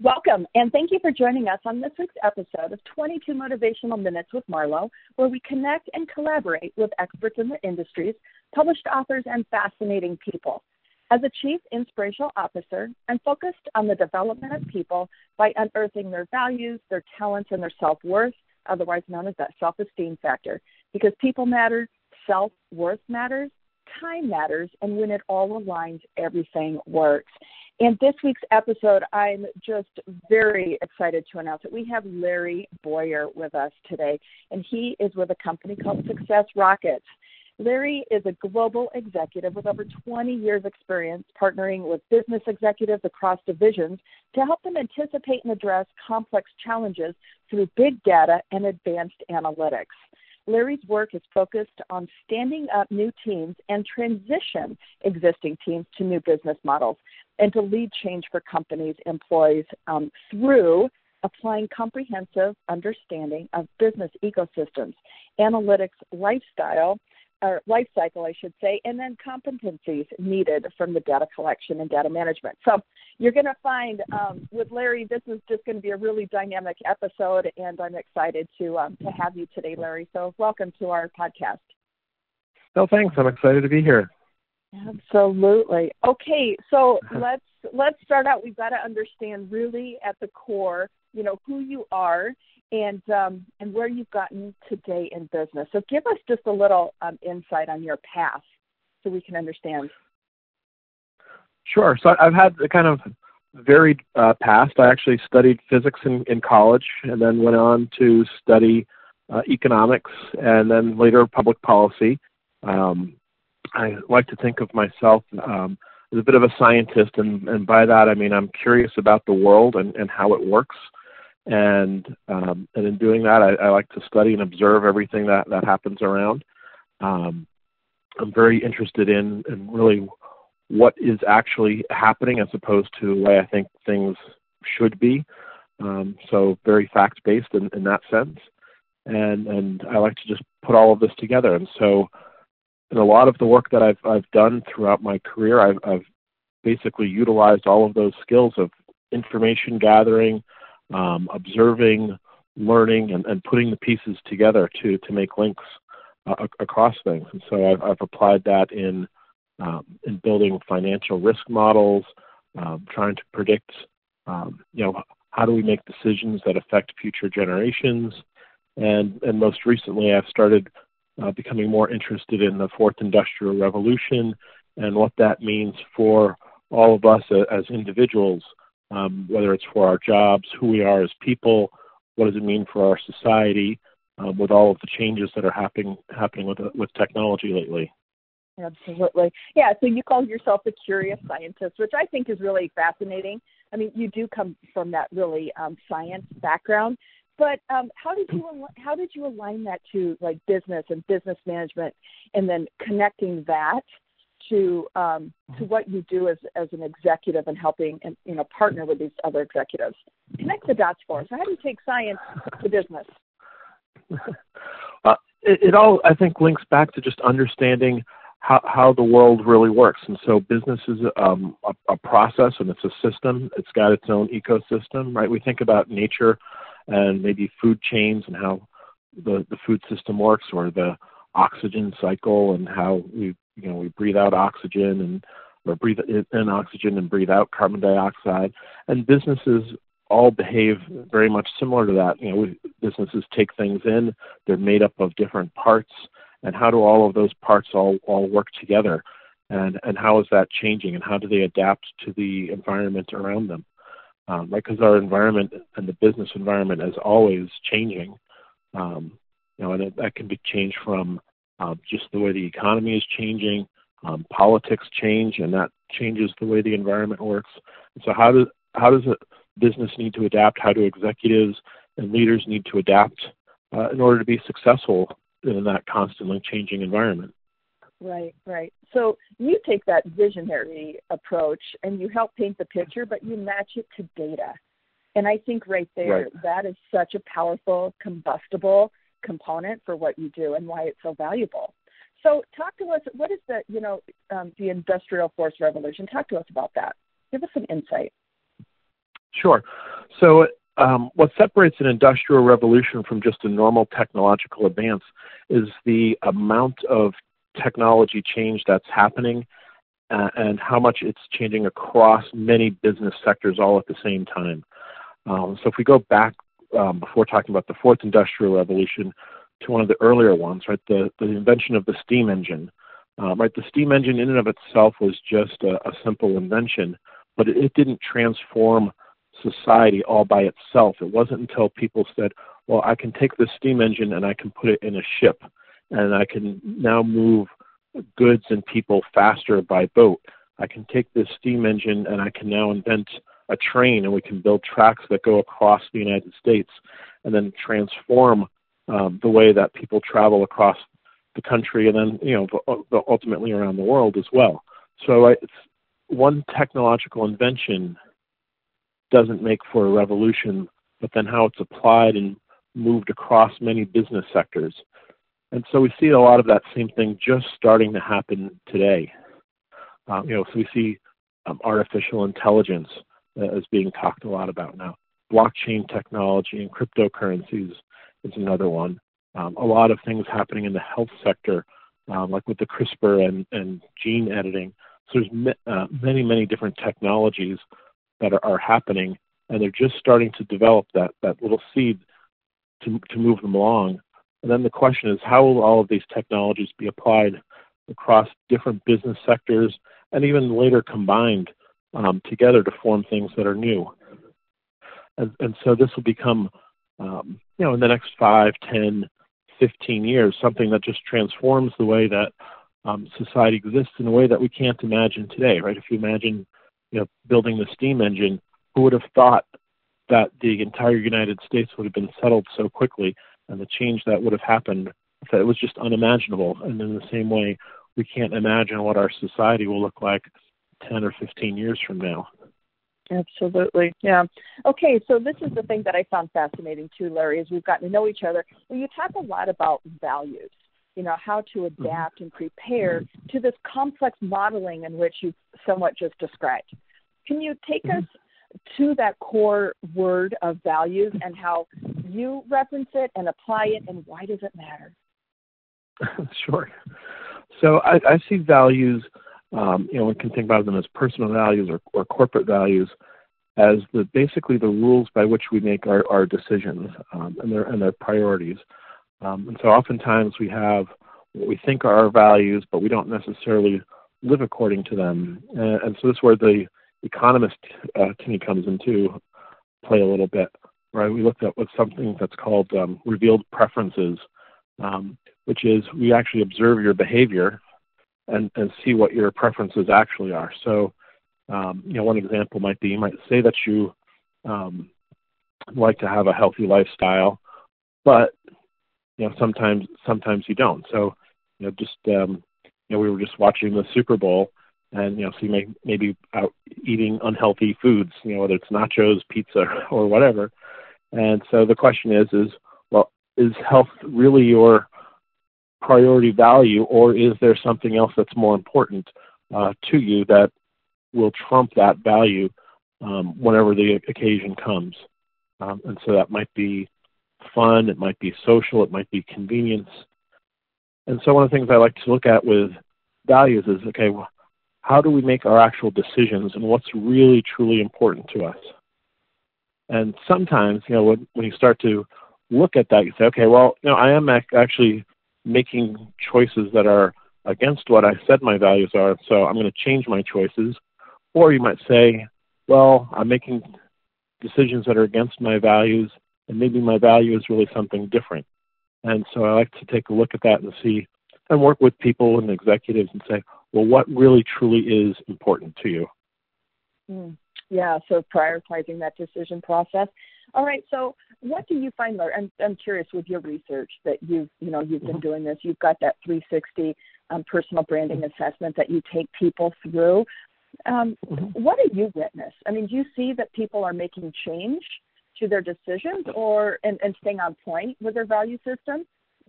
Welcome, and thank you for joining us on this week's episode of 22 Motivational Minutes with Marlo, where we connect and collaborate with experts in the industries, published authors, and fascinating people. As a Chief Inspirational Officer, I'm focused on the development of people by unearthing their values, their talents, and their self worth, otherwise known as that self esteem factor. Because people matter, self worth matters, time matters, and when it all aligns, everything works. In this week's episode, I'm just very excited to announce that we have Larry Boyer with us today, and he is with a company called Success Rockets. Larry is a global executive with over 20 years' experience partnering with business executives across divisions to help them anticipate and address complex challenges through big data and advanced analytics. Larry's work is focused on standing up new teams and transition existing teams to new business models and to lead change for companies, employees um, through applying comprehensive understanding of business ecosystems, analytics, lifestyle, or life cycle, I should say, and then competencies needed from the data collection and data management. So you're going to find um, with Larry, this is just going to be a really dynamic episode, and I'm excited to um, to have you today, Larry. So welcome to our podcast. No, thanks. I'm excited to be here. Absolutely. Okay, so let's let's start out. We've got to understand really at the core, you know, who you are and um, and where you've gotten today in business. So give us just a little um, insight on your path, so we can understand. Sure. So I've had a kind of varied uh, past. I actually studied physics in, in college, and then went on to study uh, economics, and then later public policy. Um, I like to think of myself um, as a bit of a scientist, and, and by that I mean I'm curious about the world and, and how it works and um, and in doing that, I, I, like to study and observe everything that that happens around. Um, I'm very interested in in really what is actually happening as opposed to the way I think things should be. Um, so very fact based in, in that sense, and and I like to just put all of this together. And so, in a lot of the work that I've I've done throughout my career, I've, I've basically utilized all of those skills of information gathering, um, observing, learning, and, and putting the pieces together to to make links uh, across things. And so I've, I've applied that in um, in building financial risk models, um, trying to predict, um, you know, how do we make decisions that affect future generations, and and most recently I've started uh, becoming more interested in the fourth industrial revolution and what that means for all of us as individuals um, whether it's for our jobs, who we are as people, what does it mean for our society, um, with all of the changes that are happening happening with with technology lately. Absolutely, yeah. So you call yourself a curious scientist, which I think is really fascinating. I mean, you do come from that really um, science background, but um, how did you how did you align that to like business and business management, and then connecting that to um, to what you do as as an executive and helping and you know partner with these other executives. Connect the dots for us. How do you take science to business? Uh, it, it all I think links back to just understanding how, how the world really works. And so business is um, a, a, process and it's a system. It's got its own ecosystem, right? We think about nature and maybe food chains and how the, the food system works or the oxygen cycle and how we you know we breathe out oxygen and or breathe in oxygen and breathe out carbon dioxide. And businesses all behave very much similar to that. You know businesses take things in they're made up of different parts. And how do all of those parts all all work together? And and how is that changing? And how do they adapt to the environment around them? Um, right because our environment and the business environment is always changing. Um, you know and it, that can be changed from uh, just the way the economy is changing, um, politics change, and that changes the way the environment works. And so, how does how does a business need to adapt? How do executives and leaders need to adapt uh, in order to be successful in that constantly changing environment? Right, right. So you take that visionary approach and you help paint the picture, but you match it to data. And I think right there, right. that is such a powerful, combustible component for what you do and why it's so valuable. So, talk to us. What is the you know um, the industrial force revolution? Talk to us about that. Give us some insight. Sure. So, um, what separates an industrial revolution from just a normal technological advance is the amount of technology change that's happening uh, and how much it's changing across many business sectors all at the same time. Um, so if we go back um, before talking about the fourth industrial revolution to one of the earlier ones, right, the, the invention of the steam engine. Um, right, the steam engine in and of itself was just a, a simple invention, but it, it didn't transform society all by itself. It wasn't until people said, well, I can take this steam engine and I can put it in a ship, and I can now move goods and people faster by boat. I can take this steam engine and I can now invent a train and we can build tracks that go across the United States and then transform um, the way that people travel across the country and then, you know, ultimately around the world as well. So it's one technological invention doesn't make for a revolution, but then how it's applied and moved across many business sectors. And so we see a lot of that same thing just starting to happen today. Um, you know, so we see um, artificial intelligence uh, is being talked a lot about now. Blockchain technology and cryptocurrencies is another one. Um, a lot of things happening in the health sector, um, like with the CRISPR and, and gene editing. So there's me, uh, many, many different technologies that are, are happening, and they're just starting to develop that, that little seed to, to move them along. And then the question is, how will all of these technologies be applied across different business sectors and even later combined um, together to form things that are new? And, and so this will become, um, you know, in the next 5, 10, 15 years, something that just transforms the way that um, society exists in a way that we can't imagine today, right? If you imagine, you know, building the steam engine, who would have thought that the entire United States would have been settled so quickly and the change that would have happened That it was just unimaginable. And in the same way, we can't imagine what our society will look like 10 or 15 years from now. Absolutely. Yeah. Okay, so this is the thing that I found fascinating too, Larry, as we've gotten to know each other. Well, you talk a lot about values, you know, how to mm-hmm. adapt and prepare to this complex modeling in which you somewhat just described. Can you take mm-hmm. us to that core word of values and how you reference it and apply it, and why does it matter? sure. So I, I see values, um, you know, one can think about them as personal values or, or corporate values as the basically the rules by which we make our, our decisions um, and their and their priorities. Um, and so oftentimes we have what we think are our values, but we don't necessarily live according to them. Uh, and so this is where the economist uh, me comes into play a little bit, right? We looked at what's something that's called um, revealed preferences, um, which is we actually observe your behavior and, and see what your preferences actually are. So, um, you know, one example might be you might say that you um, like to have a healthy lifestyle, but you know sometimes sometimes you don't. So, you know, just um, you know, we were just watching the Super Bowl, and you know, so you may maybe out eating unhealthy foods, you know, whether it's nachos, pizza, or whatever. And so the question is, is well, is health really your priority value, or is there something else that's more important uh, to you that will trump that value um, whenever the occasion comes? Um, and so that might be fun, it might be social, it might be convenience. And so one of the things I like to look at with values is okay, well, how do we make our actual decisions and what's really truly important to us and sometimes you know when, when you start to look at that you say okay well you know i am ac- actually making choices that are against what i said my values are so i'm going to change my choices or you might say well i'm making decisions that are against my values and maybe my value is really something different and so i like to take a look at that and see and work with people and executives and say well, what really truly is important to you? Mm, yeah, so prioritizing that decision process. All right, so what do you find, Larry? I'm, I'm curious with your research that you've, you know, you've been mm-hmm. doing this. You've got that 360 um, personal branding mm-hmm. assessment that you take people through. Um, mm-hmm. What do you witness? I mean, do you see that people are making change to their decisions or and, and staying on point with their value system?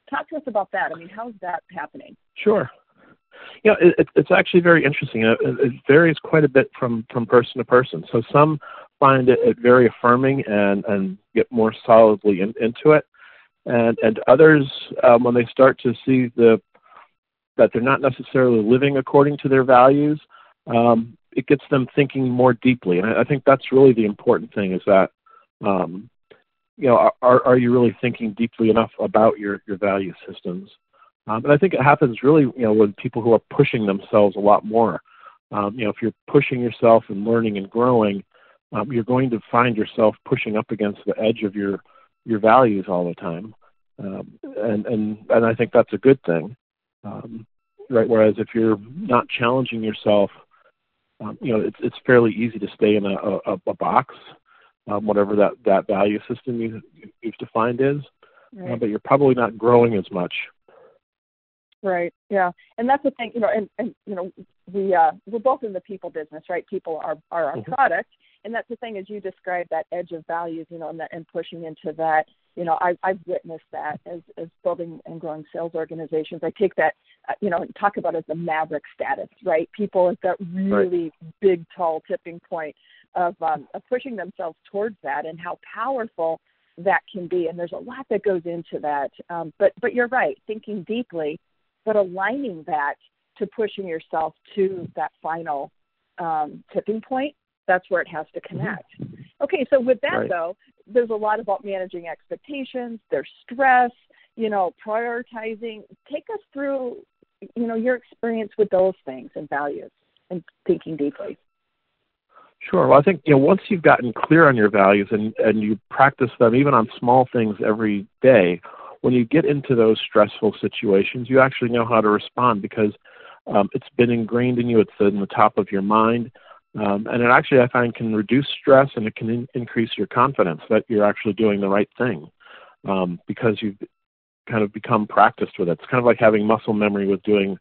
Talk to us about that. I mean, how's that happening? Sure. You know, it, it's actually very interesting. It, it varies quite a bit from from person to person. So some find it, it very affirming and and get more solidly in, into it. And and others, um, when they start to see the that they're not necessarily living according to their values, um, it gets them thinking more deeply. And I, I, think that's really the important thing is that, um, you know, are, are you really thinking deeply enough about your, your value systems? Um, and I think it happens really, you know, with people who are pushing themselves a lot more. Um, you know, if you're pushing yourself and learning and growing, um, you're going to find yourself pushing up against the edge of your your values all the time, um, and and and I think that's a good thing, um, right? Whereas if you're not challenging yourself, um, you know, it's it's fairly easy to stay in a, a, a box, um, whatever that that value system you you've defined is, uh, right. uh, but you're probably not growing as much. Right. Yeah. And that's the thing, you know, and, and you know, we uh we're both in the people business, right? People are are our mm-hmm. product. And that's the thing as you described that edge of values, you know, and that and pushing into that, you know, I I've witnessed that as as building and growing sales organizations. I take that uh, you know, talk about as the maverick status, right? People at that really right. big tall tipping point of um of pushing themselves towards that and how powerful that can be and there's a lot that goes into that um, but but you're right thinking deeply but aligning that to pushing yourself to that final um, tipping point, that's where it has to connect. Okay, so with that right. though, there's a lot about managing expectations, there's stress, you know, prioritizing. Take us through, you know, your experience with those things and values and thinking deeply. Sure. Well, I think you know once you've gotten clear on your values and and you practice them even on small things every day, when you get into those stressful situations, you actually know how to respond because um, it's been ingrained in you. It's in the top of your mind. Um, and it actually, I find, can reduce stress and it can in- increase your confidence that you're actually doing the right thing um, because you've kind of become practiced with it. It's kind of like having muscle memory with doing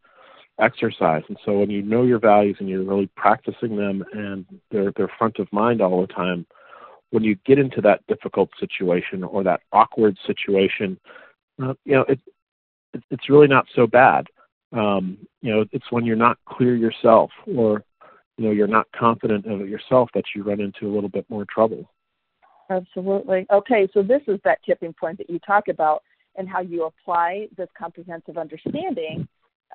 exercise. And so when you know your values and you're really practicing them and they're, they're front of mind all the time, when you get into that difficult situation or that awkward situation, uh, you know, it, it, it's really not so bad. Um, you know, it's when you're not clear yourself or, you know, you're not confident of it yourself that you run into a little bit more trouble. Absolutely. Okay, so this is that tipping point that you talk about and how you apply this comprehensive understanding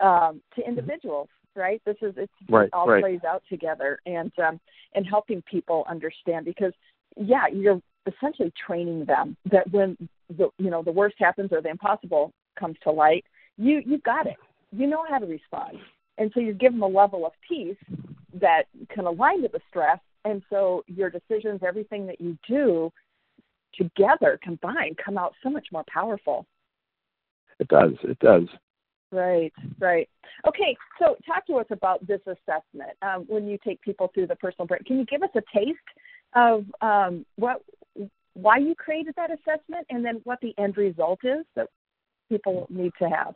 um, to individuals, right? This is it's, right, it all right. plays out together and um, and helping people understand because yeah, you're essentially training them that when the you know the worst happens or the impossible comes to light, you you've got it. You know how to respond, and so you give them a level of peace that can align to the stress, and so your decisions, everything that you do together combined, come out so much more powerful. It does. It does. Right, right. Okay, so talk to us about this assessment. Um, when you take people through the personal brand, can you give us a taste of um, what why you created that assessment and then what the end result is that people need to have.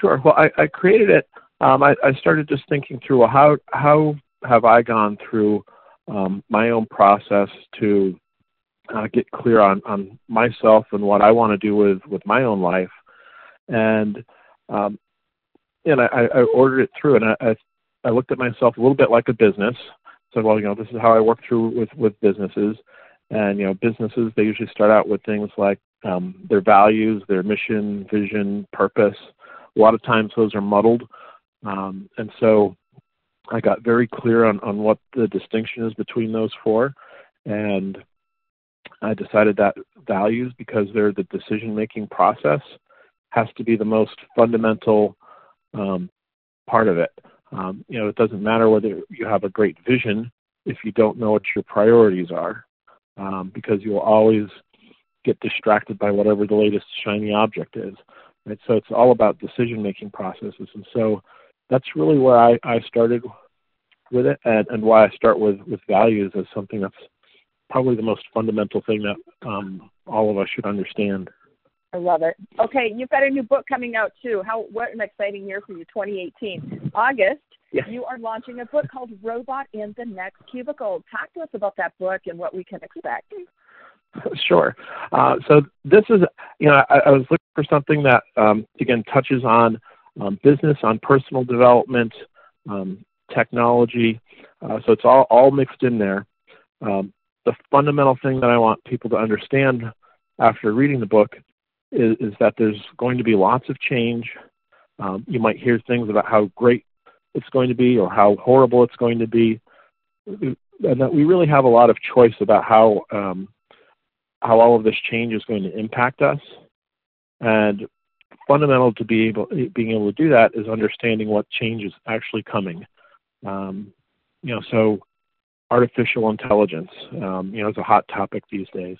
Sure. Well, I, I created it. Um, I, I, started just thinking through well, how how have I gone through um, my own process to uh, get clear on, on myself and what I want to do with, with my own life, and um, and I, I ordered it through, and I, I looked at myself a little bit like a business. Said, well, you know, this is how I work through with with businesses. And you know, businesses they usually start out with things like um, their values, their mission, vision, purpose. A lot of times those are muddled, um, and so I got very clear on on what the distinction is between those four, and I decided that values, because they're the decision making process, has to be the most fundamental um, part of it. Um, you know, it doesn't matter whether you have a great vision if you don't know what your priorities are um, because you'll always get distracted by whatever the latest shiny object is. Right? So it's all about decision making processes. And so that's really where I, I started with it and, and why I start with, with values as something that's probably the most fundamental thing that um, all of us should understand. I love it. Okay, you've got a new book coming out too. How what an exciting year for you, 2018. August, Yes. You are launching a book called Robot in the Next Cubicle. Talk to us about that book and what we can expect. Sure. Uh, so this is, you know, I, I was looking for something that, um, again, touches on um, business, on personal development, um, technology. Uh, so it's all, all mixed in there. Um, the fundamental thing that I want people to understand after reading the book is, is that there's going to be lots of change. Um, you might hear things about how great it's going to be or how horrible it's going to be, and that we really have a lot of choice about how um, how all of this change is going to impact us. And fundamental to be able being able to do that is understanding what change is actually coming. Um, you know, so artificial intelligence, um, you know, is a hot topic these days,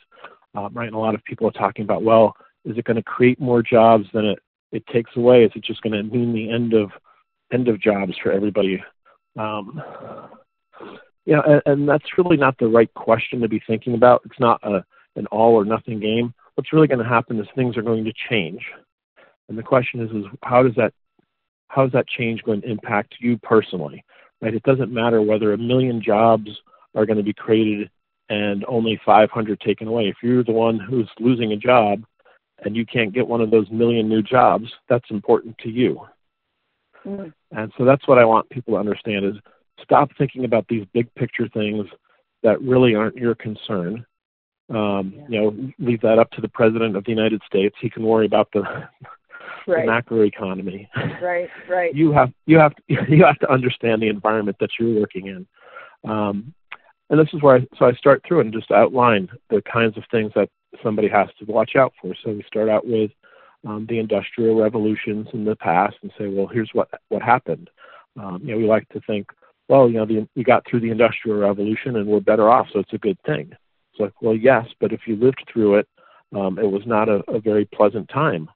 um, right? And a lot of people are talking about, well, is it going to create more jobs than it it takes away? Is it just going to mean the end of end of jobs for everybody? Um, yeah, and, and that's really not the right question to be thinking about. It's not a an all or nothing game. What's really going to happen is things are going to change, and the question is, is how does that how is that change going to impact you personally? Right? It doesn't matter whether a million jobs are going to be created and only 500 taken away. If you're the one who's losing a job and you can't get one of those million new jobs, that's important to you. Mm. And so that's what I want people to understand is stop thinking about these big picture things that really aren't your concern. Um, yeah. You know, leave that up to the president of the United States. He can worry about the, right. the macro economy. Right, right. You have you have to, you have to understand the environment that you're working in. Um, and this is where I, so I start through and just outline the kinds of things that somebody has to watch out for. So we start out with um, the industrial revolutions in the past and say, well, here's what what happened. Um, you know, we like to think, well, you know, the, we got through the industrial revolution and we're better off, so it's a good thing. It's like, well, yes, but if you lived through it, um, it was not a, a very pleasant time.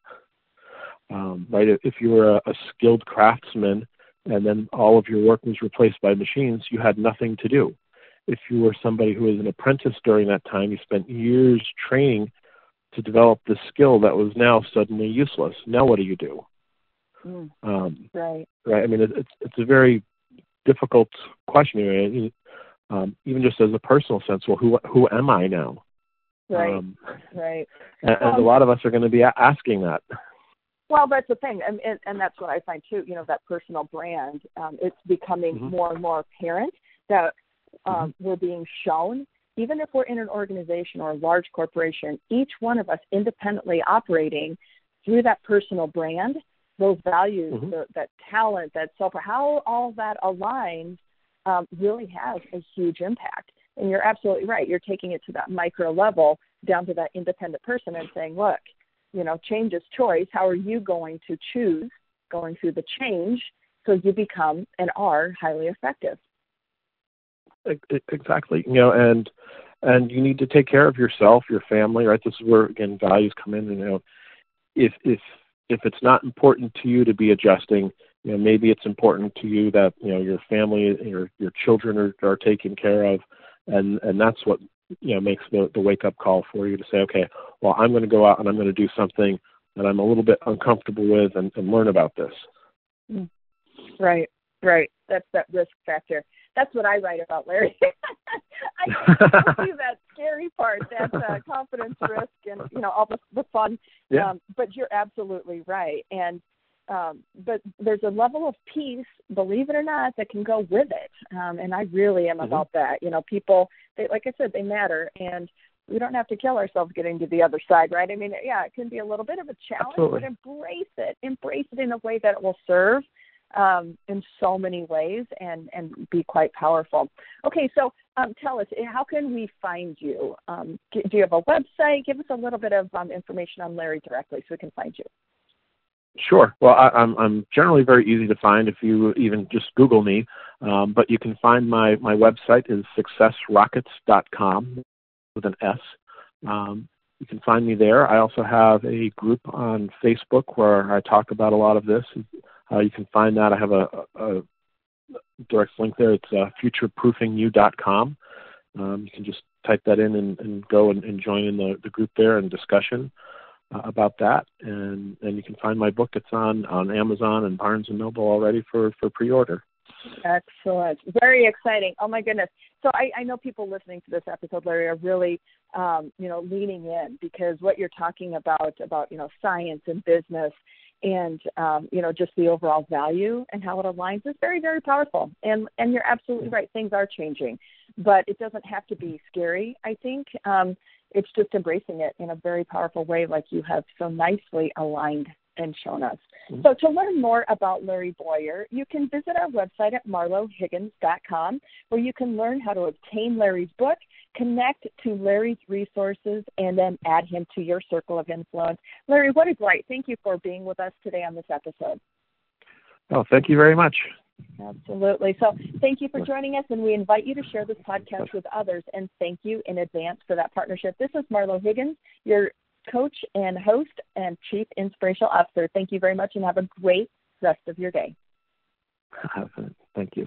Um, right? If you were a, a skilled craftsman and then all of your work was replaced by machines, you had nothing to do if you were somebody who was an apprentice during that time, you spent years training to develop the skill that was now suddenly useless. Now, what do you do? Mm, um, right. Right. I mean, it, it's it's a very difficult question. Um, even just as a personal sense, well, who who am I now? Right. Um, right. And, and a lot of us are going to be asking that. Well, that's the thing, and, and and that's what I find too. You know, that personal brand, um, it's becoming mm-hmm. more and more apparent that um, mm-hmm. we're being shown, even if we're in an organization or a large corporation, each one of us independently operating through that personal brand, those values, mm-hmm. the, that talent, that self, how all that aligns um, really has a huge impact. And you're absolutely right. You're taking it to that micro level, down to that independent person, and saying, look, you know, change is choice. How are you going to choose going through the change so you become and are highly effective? exactly you know and and you need to take care of yourself your family right this is where again values come in and you know if if if it's not important to you to be adjusting you know maybe it's important to you that you know your family your your children are, are taken care of and and that's what you know makes the the wake up call for you to say okay well i'm going to go out and i'm going to do something that i'm a little bit uncomfortable with and, and learn about this mm. right right that's that risk factor that's what I write about, Larry. I see that scary part, that uh, confidence risk, and you know all the the fun. Yeah. Um, but you're absolutely right, and um, but there's a level of peace, believe it or not, that can go with it. Um, and I really am mm-hmm. about that. You know, people, they, like I said, they matter, and we don't have to kill ourselves getting to the other side, right? I mean, yeah, it can be a little bit of a challenge, Absolutely. but embrace it. Embrace it in a way that it will serve um, in so many ways and, and be quite powerful. Okay, so um, tell us, how can we find you? Um, do you have a website? Give us a little bit of um, information on Larry directly so we can find you. Sure. Well, I, am I'm, I'm generally very easy to find if you even just Google me. Um, but you can find my, my website is successrockets.com with an S. Um, you can find me there. I also have a group on Facebook where I talk about a lot of this. Uh, you can find that. I have a, a direct link there. It's uh, futureproofing.you.com. Um, you can just type that in and, and go and, and, join in the, the group there and discussion uh, about that. And and you can find my book. It's on on Amazon and Barnes and Noble already for for pre-order. Excellent. Very exciting. Oh my goodness. So I, I know people listening to this episode, Larry, are really um, you know, leaning in because what you're talking about about, you know, science and business and um, you know just the overall value and how it aligns is very very powerful and and you're absolutely right things are changing but it doesn't have to be scary i think um, it's just embracing it in a very powerful way like you have so nicely aligned and shown us. Mm-hmm. So to learn more about Larry Boyer, you can visit our website at marlohiggins.com where you can learn how to obtain Larry's book, connect to Larry's resources, and then add him to your circle of influence. Larry, what a delight. Thank you for being with us today on this episode. Oh, thank you very much. Absolutely. So, thank you for joining us, and we invite you to share this podcast with others. And thank you in advance for that partnership. This is Marlo Higgins, your coach and host and chief inspirational officer. Thank you very much and have a great rest of your day. Thank you.